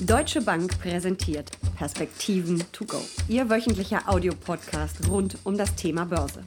Deutsche Bank präsentiert Perspektiven to go. Ihr wöchentlicher Audiopodcast rund um das Thema Börse.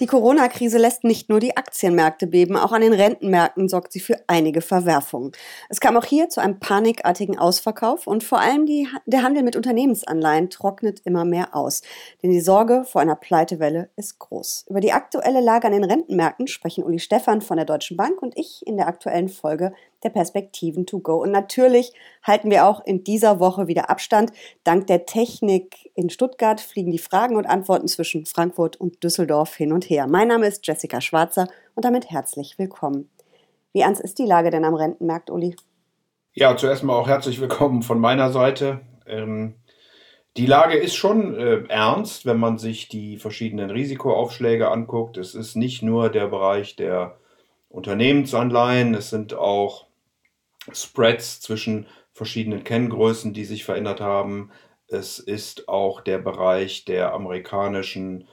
Die Corona-Krise lässt nicht nur die Aktienmärkte beben, auch an den Rentenmärkten sorgt sie für einige Verwerfungen. Es kam auch hier zu einem panikartigen Ausverkauf und vor allem die, der Handel mit Unternehmensanleihen trocknet immer mehr aus. Denn die Sorge vor einer Pleitewelle ist groß. Über die aktuelle Lage an den Rentenmärkten sprechen Uli Stephan von der Deutschen Bank und ich in der aktuellen Folge der Perspektiven to go. Und natürlich halten wir auch in dieser Woche wieder Abstand. Dank der Technik in Stuttgart fliegen die Fragen und Antworten zwischen Frankfurt und Düsseldorf hin und her. Mein Name ist Jessica Schwarzer und damit herzlich willkommen. Wie ernst ist die Lage denn am Rentenmarkt, Uli? Ja, zuerst mal auch herzlich willkommen von meiner Seite. Ähm, die Lage ist schon äh, ernst, wenn man sich die verschiedenen Risikoaufschläge anguckt. Es ist nicht nur der Bereich der Unternehmensanleihen, es sind auch Spreads zwischen verschiedenen Kenngrößen, die sich verändert haben. Es ist auch der Bereich der amerikanischen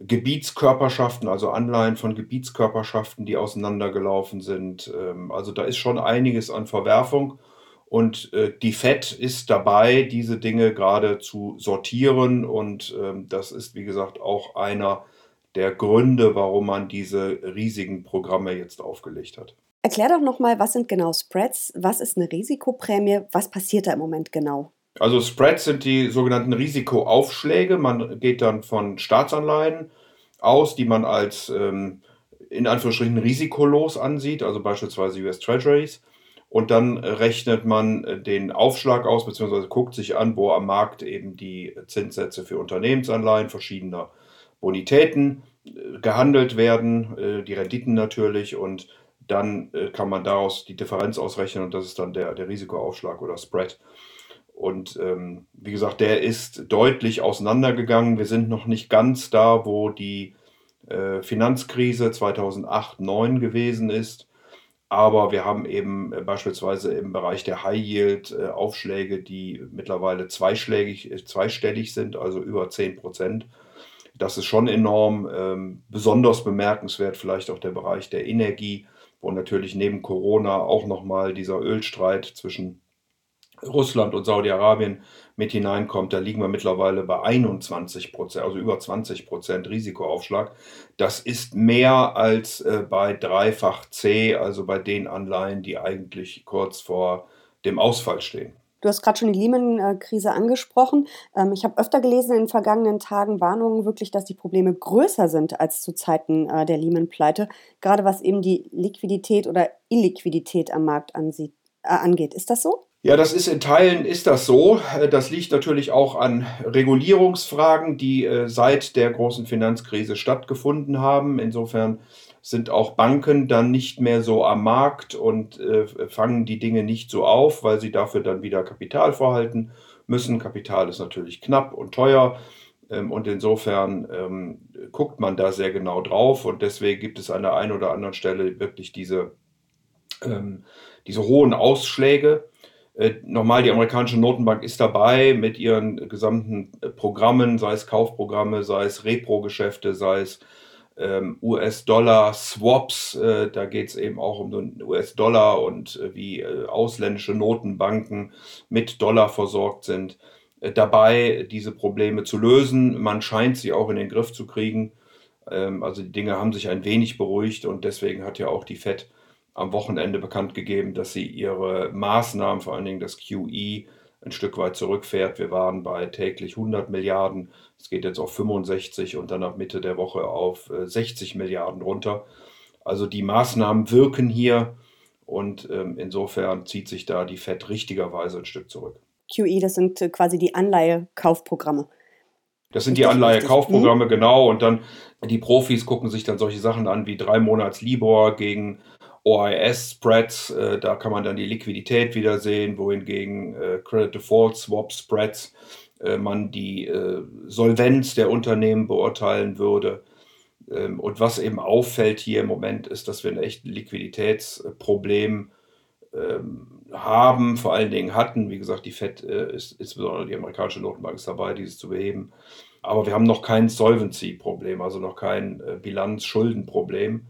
Gebietskörperschaften, also Anleihen von Gebietskörperschaften, die auseinandergelaufen sind. Ähm, also da ist schon einiges an Verwerfung. Und äh, die FED ist dabei, diese Dinge gerade zu sortieren. Und ähm, das ist, wie gesagt, auch einer der Gründe, warum man diese riesigen Programme jetzt aufgelegt hat. Erklär doch nochmal, was sind genau Spreads? Was ist eine Risikoprämie? Was passiert da im Moment genau? Also Spreads sind die sogenannten Risikoaufschläge. Man geht dann von Staatsanleihen aus, die man als ähm, in Anführungsstrichen risikolos ansieht, also beispielsweise US Treasuries. Und dann rechnet man den Aufschlag aus, beziehungsweise guckt sich an, wo am Markt eben die Zinssätze für Unternehmensanleihen verschiedener Bonitäten äh, gehandelt werden, äh, die Renditen natürlich. Und dann äh, kann man daraus die Differenz ausrechnen und das ist dann der, der Risikoaufschlag oder Spread. Und ähm, wie gesagt, der ist deutlich auseinandergegangen. Wir sind noch nicht ganz da, wo die äh, Finanzkrise 2008-2009 gewesen ist. Aber wir haben eben äh, beispielsweise im Bereich der High Yield äh, Aufschläge, die mittlerweile zweischlägig, äh, zweistellig sind, also über 10 Prozent. Das ist schon enorm. Ähm, besonders bemerkenswert vielleicht auch der Bereich der Energie wo natürlich neben Corona auch nochmal dieser Ölstreit zwischen Russland und Saudi-Arabien mit hineinkommt. Da liegen wir mittlerweile bei 21 Prozent, also über 20 Prozent Risikoaufschlag. Das ist mehr als äh, bei dreifach C, also bei den Anleihen, die eigentlich kurz vor dem Ausfall stehen. Du hast gerade schon die Lehman-Krise angesprochen. Ähm, ich habe öfter gelesen in den vergangenen Tagen Warnungen wirklich, dass die Probleme größer sind als zu Zeiten äh, der Lehman-Pleite, gerade was eben die Liquidität oder Illiquidität am Markt ansieht, äh, angeht. Ist das so? Ja, das ist in Teilen ist das so. Äh, das liegt natürlich auch an Regulierungsfragen, die seit der großen Finanzkrise stattgefunden haben. Insofern sind auch Banken dann nicht mehr so am Markt und äh, fangen die Dinge nicht so auf, weil sie dafür dann wieder Kapital vorhalten müssen. Kapital ist natürlich knapp und teuer. Ähm, und insofern ähm, guckt man da sehr genau drauf und deswegen gibt es an der einen oder anderen Stelle wirklich diese, ähm, diese hohen Ausschläge. Äh, nochmal, die amerikanische Notenbank ist dabei mit ihren gesamten äh, Programmen, sei es Kaufprogramme, sei es Repro-Geschäfte, sei es ähm, US-Dollar-Swaps. Äh, da geht es eben auch um den US-Dollar und äh, wie äh, ausländische Notenbanken mit Dollar versorgt sind. Äh, dabei, diese Probleme zu lösen. Man scheint sie auch in den Griff zu kriegen. Ähm, also die Dinge haben sich ein wenig beruhigt und deswegen hat ja auch die FED am Wochenende bekannt gegeben, dass sie ihre Maßnahmen, vor allen Dingen das QE, ein Stück weit zurückfährt. Wir waren bei täglich 100 Milliarden, es geht jetzt auf 65 und dann ab Mitte der Woche auf 60 äh, Milliarden runter. Also die Maßnahmen wirken hier und ähm, insofern zieht sich da die FED richtigerweise ein Stück zurück. QE, das sind äh, quasi die Anleihekaufprogramme. Das sind die Anleihekaufprogramme, mhm. genau. Und dann die Profis gucken sich dann solche Sachen an wie drei Monats Libor gegen OIS-Spreads, äh, da kann man dann die Liquidität wiedersehen, wohingegen äh, Credit Default Swap Spreads äh, man die äh, Solvenz der Unternehmen beurteilen würde. Ähm, und was eben auffällt hier im Moment ist, dass wir ein echtes Liquiditätsproblem ähm, haben, vor allen Dingen hatten. Wie gesagt, die FED äh, ist insbesondere die amerikanische Notenbank ist dabei, dieses zu beheben. Aber wir haben noch kein Solvency-Problem, also noch kein äh, Bilanz-Schulden-Problem.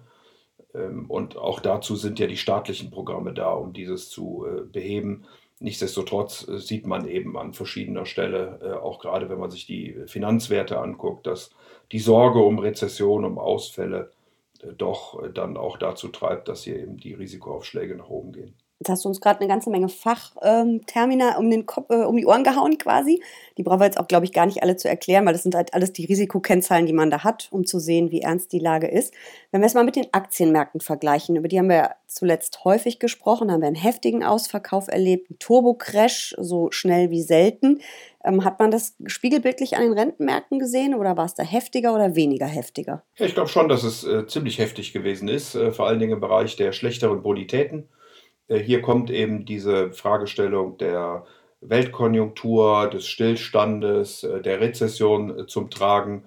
Ähm, und auch dazu sind ja die staatlichen Programme da, um dieses zu äh, beheben. Nichtsdestotrotz äh, sieht man eben an verschiedener Stelle, äh, auch gerade wenn man sich die Finanzwerte anguckt, dass die Sorge um Rezession, um Ausfälle doch dann auch dazu treibt, dass hier eben die Risikoaufschläge nach oben gehen. Jetzt hast du uns gerade eine ganze Menge Fachtermina ähm, um, äh, um die Ohren gehauen quasi. Die brauchen wir jetzt auch, glaube ich, gar nicht alle zu erklären, weil das sind halt alles die Risikokennzahlen, die man da hat, um zu sehen, wie ernst die Lage ist. Wenn wir es mal mit den Aktienmärkten vergleichen, über die haben wir zuletzt häufig gesprochen, haben wir einen heftigen Ausverkauf erlebt, einen Turbo-Crash, so schnell wie selten. Ähm, hat man das spiegelbildlich an den Rentenmärkten gesehen oder war es da heftiger oder weniger heftiger? Ich glaube schon, dass es äh, ziemlich heftig gewesen ist, äh, vor allen Dingen im Bereich der schlechteren Bonitäten. Äh, hier kommt eben diese Fragestellung der Weltkonjunktur, des Stillstandes, äh, der Rezession äh, zum Tragen.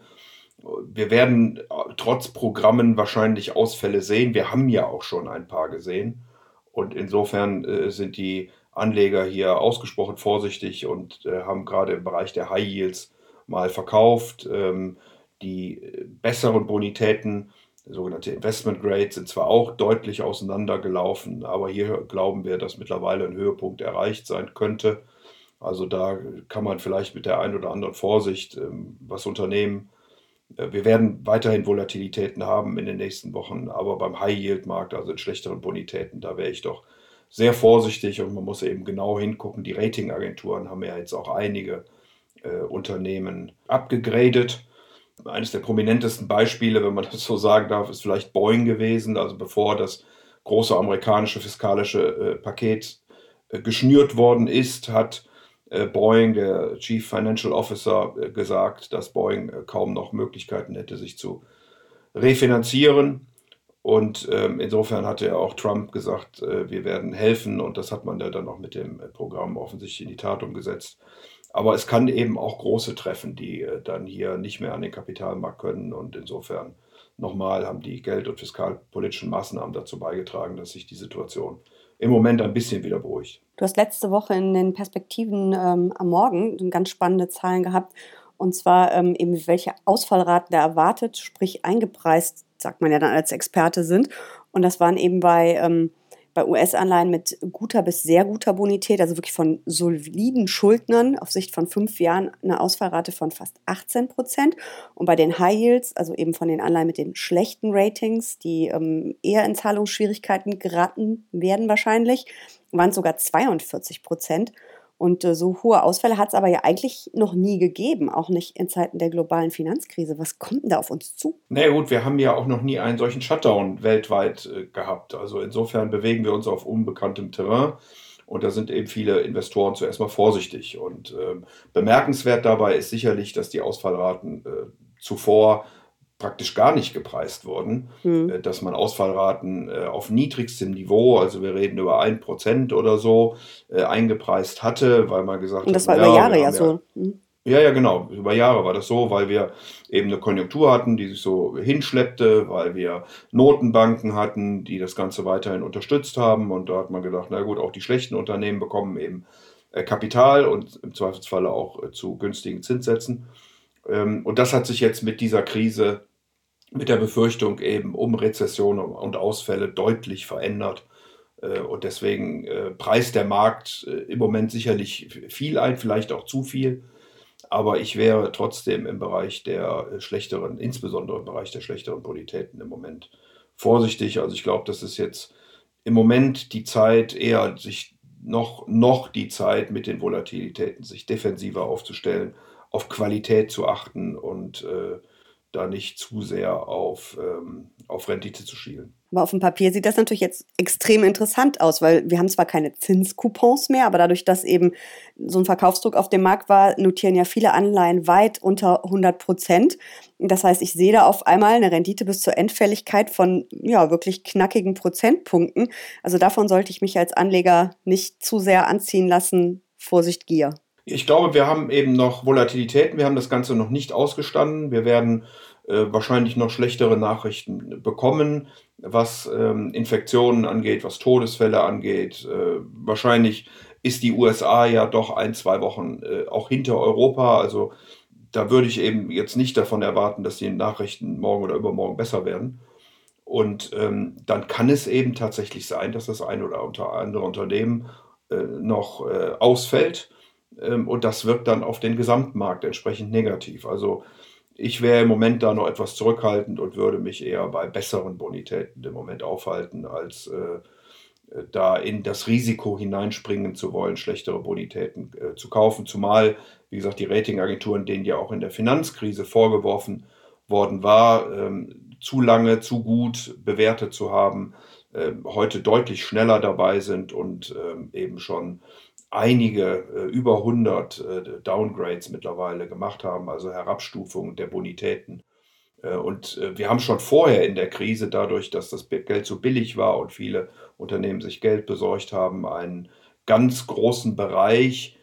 Wir werden trotz Programmen wahrscheinlich Ausfälle sehen. Wir haben ja auch schon ein paar gesehen. Und insofern sind die Anleger hier ausgesprochen vorsichtig und haben gerade im Bereich der High Yields mal verkauft. Ähm, die besseren Bonitäten sogenannte Investment Grade sind zwar auch deutlich auseinandergelaufen, aber hier glauben wir, dass mittlerweile ein Höhepunkt erreicht sein könnte. Also da kann man vielleicht mit der einen oder anderen Vorsicht ähm, was unternehmen. Äh, wir werden weiterhin Volatilitäten haben in den nächsten Wochen, aber beim High-Yield-Markt, also in schlechteren Bonitäten, da wäre ich doch sehr vorsichtig und man muss eben genau hingucken. Die Ratingagenturen haben ja jetzt auch einige äh, Unternehmen abgegradet eines der prominentesten Beispiele, wenn man das so sagen darf, ist vielleicht Boeing gewesen. Also bevor das große amerikanische fiskalische äh, Paket äh, geschnürt worden ist, hat äh, Boeing, der Chief Financial Officer, äh, gesagt, dass Boeing äh, kaum noch Möglichkeiten hätte, sich zu refinanzieren. Und ähm, insofern hatte auch Trump gesagt, äh, wir werden helfen und das hat man ja dann auch mit dem Programm offensichtlich in die Tat umgesetzt. Aber es kann eben auch große treffen, die äh, dann hier nicht mehr an den Kapitalmarkt können. Und insofern nochmal haben die geld- und fiskalpolitischen Maßnahmen dazu beigetragen, dass sich die Situation im Moment ein bisschen wieder beruhigt. Du hast letzte Woche in den Perspektiven ähm, am Morgen ganz spannende Zahlen gehabt. Und zwar ähm, eben, welche Ausfallraten da erwartet, sprich eingepreist, sagt man ja dann als Experte sind. Und das waren eben bei ähm, bei US-Anleihen mit guter bis sehr guter Bonität, also wirklich von soliden Schuldnern auf Sicht von fünf Jahren eine Ausfallrate von fast 18 Prozent. Und bei den High Yields, also eben von den Anleihen mit den schlechten Ratings, die ähm, eher in Zahlungsschwierigkeiten geraten werden wahrscheinlich, waren es sogar 42 Prozent. Und äh, so hohe Ausfälle hat es aber ja eigentlich noch nie gegeben, auch nicht in Zeiten der globalen Finanzkrise. Was kommt denn da auf uns zu? Na gut, wir haben ja auch noch nie einen solchen Shutdown weltweit äh, gehabt. Also insofern bewegen wir uns auf unbekanntem Terrain. Und da sind eben viele Investoren zuerst mal vorsichtig. Und ähm, bemerkenswert dabei ist sicherlich, dass die Ausfallraten äh, zuvor praktisch gar nicht gepreist wurden, mhm. dass man Ausfallraten äh, auf niedrigstem Niveau, also wir reden über ein Prozent oder so, äh, eingepreist hatte, weil man gesagt hat. Und das hat, war über Jahre ja so. Mhm. Ja, ja, genau. Über Jahre war das so, weil wir eben eine Konjunktur hatten, die sich so hinschleppte, weil wir Notenbanken hatten, die das Ganze weiterhin unterstützt haben. Und da hat man gedacht, na gut, auch die schlechten Unternehmen bekommen eben Kapital und im Zweifelsfalle auch zu günstigen Zinssätzen. Ähm, und das hat sich jetzt mit dieser Krise mit der Befürchtung eben um Rezession und Ausfälle deutlich verändert. Äh, und deswegen äh, preist der Markt äh, im Moment sicherlich viel ein, vielleicht auch zu viel. Aber ich wäre trotzdem im Bereich der schlechteren, insbesondere im Bereich der schlechteren Bonitäten im Moment vorsichtig. Also ich glaube, das ist jetzt im Moment die Zeit, eher sich noch, noch die Zeit mit den Volatilitäten, sich defensiver aufzustellen, auf Qualität zu achten und äh, da nicht zu sehr auf, ähm, auf Rendite zu schielen. Aber auf dem Papier sieht das natürlich jetzt extrem interessant aus, weil wir haben zwar keine Zinscoupons mehr, aber dadurch, dass eben so ein Verkaufsdruck auf dem Markt war, notieren ja viele Anleihen weit unter 100 Prozent. Das heißt, ich sehe da auf einmal eine Rendite bis zur Endfälligkeit von ja wirklich knackigen Prozentpunkten. Also davon sollte ich mich als Anleger nicht zu sehr anziehen lassen. Vorsicht, Gier. Ich glaube, wir haben eben noch Volatilitäten. Wir haben das Ganze noch nicht ausgestanden. Wir werden äh, wahrscheinlich noch schlechtere Nachrichten bekommen, was ähm, Infektionen angeht, was Todesfälle angeht. Äh, wahrscheinlich ist die USA ja doch ein, zwei Wochen äh, auch hinter Europa. Also da würde ich eben jetzt nicht davon erwarten, dass die Nachrichten morgen oder übermorgen besser werden. Und ähm, dann kann es eben tatsächlich sein, dass das ein oder andere Unternehmen noch ausfällt. Ähm, und das wirkt dann auf den Gesamtmarkt entsprechend negativ. Also ich wäre im Moment da noch etwas zurückhaltend und würde mich eher bei besseren Bonitäten im Moment aufhalten, als äh, äh, da in das Risiko hineinspringen zu wollen, schlechtere Bonitäten äh, zu kaufen. Zumal, wie gesagt, die Ratingagenturen, denen ja auch in der Finanzkrise vorgeworfen worden war, ähm, zu lange, zu gut bewertet zu haben, äh, heute deutlich schneller dabei sind und ähm, eben schon einige, äh, über 100 äh, Downgrades mittlerweile gemacht haben, also Herabstufungen der Bonitäten. Äh, und wir haben schon vorher in der Krise, dadurch, dass das Geld so billig war und viele Unternehmen sich Geld besorgt haben, einen ganz großen Bereich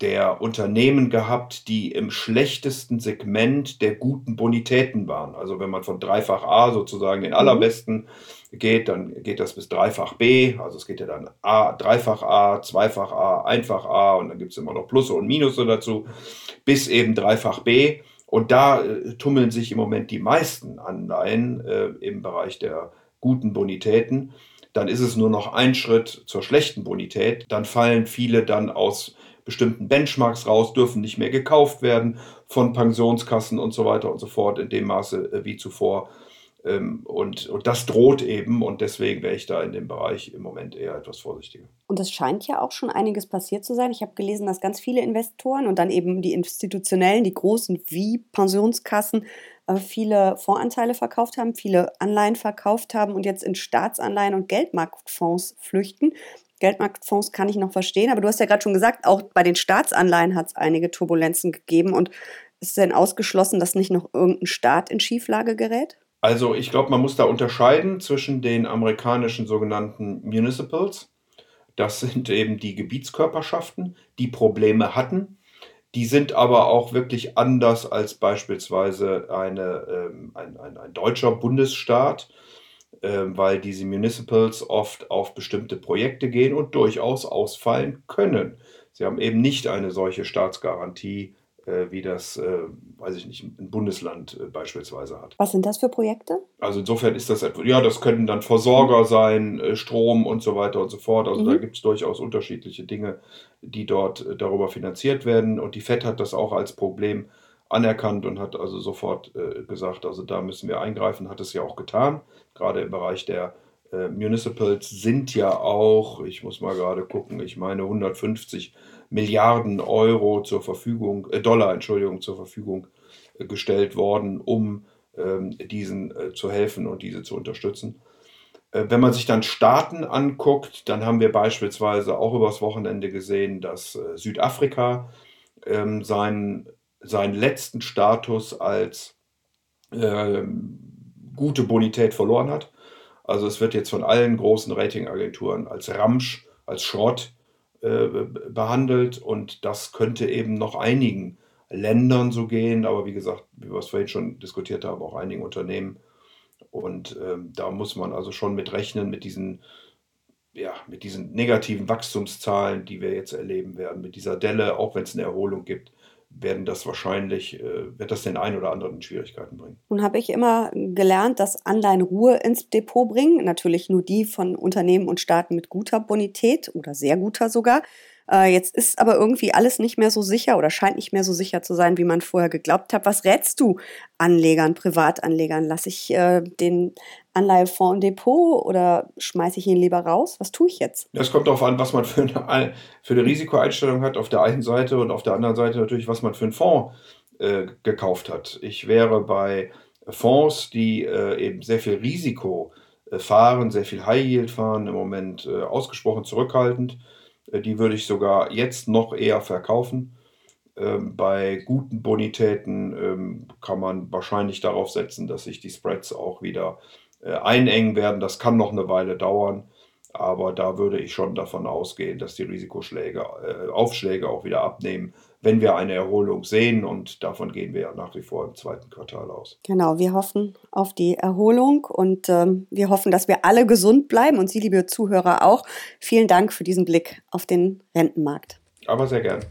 der Unternehmen gehabt, die im schlechtesten Segment der guten Bonitäten waren. Also wenn man von dreifach A sozusagen den mhm. allerbesten geht, dann geht das bis dreifach B. Also es geht ja dann A, dreifach A, zweifach A, einfach A und dann gibt es immer noch Plusse und Minusse dazu, bis eben dreifach B. Und da äh, tummeln sich im Moment die meisten Anleihen äh, im Bereich der guten Bonitäten. Dann ist es nur noch ein Schritt zur schlechten Bonität. Dann fallen viele dann aus bestimmten Benchmarks raus, dürfen nicht mehr gekauft werden von Pensionskassen und so weiter und so fort in dem Maße äh, wie zuvor. Ähm, und, und das droht eben und deswegen wäre ich da in dem Bereich im Moment eher etwas vorsichtiger. Und es scheint ja auch schon einiges passiert zu sein. Ich habe gelesen, dass ganz viele Investoren und dann eben die institutionellen, die großen wie Pensionskassen äh, viele Voranteile verkauft haben, viele Anleihen verkauft haben und jetzt in Staatsanleihen und Geldmarktfonds flüchten. Geldmarktfonds kann ich noch verstehen, aber du hast ja gerade schon gesagt, auch bei den Staatsanleihen hat es einige Turbulenzen gegeben und ist denn ausgeschlossen, dass nicht noch irgendein Staat in Schieflage gerät? Also ich glaube, man muss da unterscheiden zwischen den amerikanischen sogenannten Municipals. Das sind eben die Gebietskörperschaften, die Probleme hatten. Die sind aber auch wirklich anders als beispielsweise eine, ähm, ein, ein, ein deutscher Bundesstaat weil diese Municipals oft auf bestimmte Projekte gehen und durchaus ausfallen können. Sie haben eben nicht eine solche Staatsgarantie, äh, wie das, äh, weiß ich nicht, ein Bundesland äh, beispielsweise hat. Was sind das für Projekte? Also insofern ist das, ja, das können dann Versorger sein, Strom und so weiter und so fort. Also mhm. da gibt es durchaus unterschiedliche Dinge, die dort darüber finanziert werden. Und die FED hat das auch als Problem anerkannt und hat also sofort äh, gesagt, also da müssen wir eingreifen, hat es ja auch getan. Gerade im Bereich der äh, Municipals sind ja auch, ich muss mal gerade gucken, ich meine 150 Milliarden Euro zur Verfügung, äh, Dollar, Entschuldigung, zur Verfügung äh, gestellt worden, um ähm, diesen äh, zu helfen und diese zu unterstützen. Äh, wenn man sich dann Staaten anguckt, dann haben wir beispielsweise auch übers Wochenende gesehen, dass Südafrika ähm, seinen seinen letzten Status als äh, gute Bonität verloren hat. Also es wird jetzt von allen großen Ratingagenturen als Ramsch, als Schrott äh, behandelt und das könnte eben noch einigen Ländern so gehen, aber wie gesagt, wie wir es vorhin schon diskutiert haben, auch einigen Unternehmen. Und ähm, da muss man also schon mit rechnen, mit diesen, ja, mit diesen negativen Wachstumszahlen, die wir jetzt erleben werden, mit dieser Delle, auch wenn es eine Erholung gibt werden das wahrscheinlich, äh, wird das den einen oder anderen in Schwierigkeiten bringen. Nun habe ich immer gelernt, dass Anleihen Ruhe ins Depot bringen. Natürlich nur die von Unternehmen und Staaten mit guter Bonität oder sehr guter sogar. Äh, jetzt ist aber irgendwie alles nicht mehr so sicher oder scheint nicht mehr so sicher zu sein, wie man vorher geglaubt hat. Was rätst du Anlegern, Privatanlegern? Lasse ich äh, den Anleihefonds im Depot oder schmeiße ich ihn lieber raus? Was tue ich jetzt? Das kommt darauf an, was man für eine, für eine Risikoeinstellung hat auf der einen Seite und auf der anderen Seite natürlich, was man für einen Fonds äh, gekauft hat. Ich wäre bei Fonds, die äh, eben sehr viel Risiko äh, fahren, sehr viel High Yield fahren, im Moment äh, ausgesprochen zurückhaltend die würde ich sogar jetzt noch eher verkaufen. Ähm, bei guten Bonitäten ähm, kann man wahrscheinlich darauf setzen, dass sich die Spreads auch wieder äh, einengen werden. Das kann noch eine Weile dauern, aber da würde ich schon davon ausgehen, dass die Risikoschläge, äh, Aufschläge auch wieder abnehmen, wenn wir eine Erholung sehen. Und davon gehen wir ja nach wie vor im zweiten Quartal aus. Genau, wir hoffen auf die Erholung und ähm, wir hoffen, dass wir alle gesund bleiben und Sie, liebe Zuhörer, auch. Vielen Dank für diesen Blick auf den Rentenmarkt. Aber sehr gern.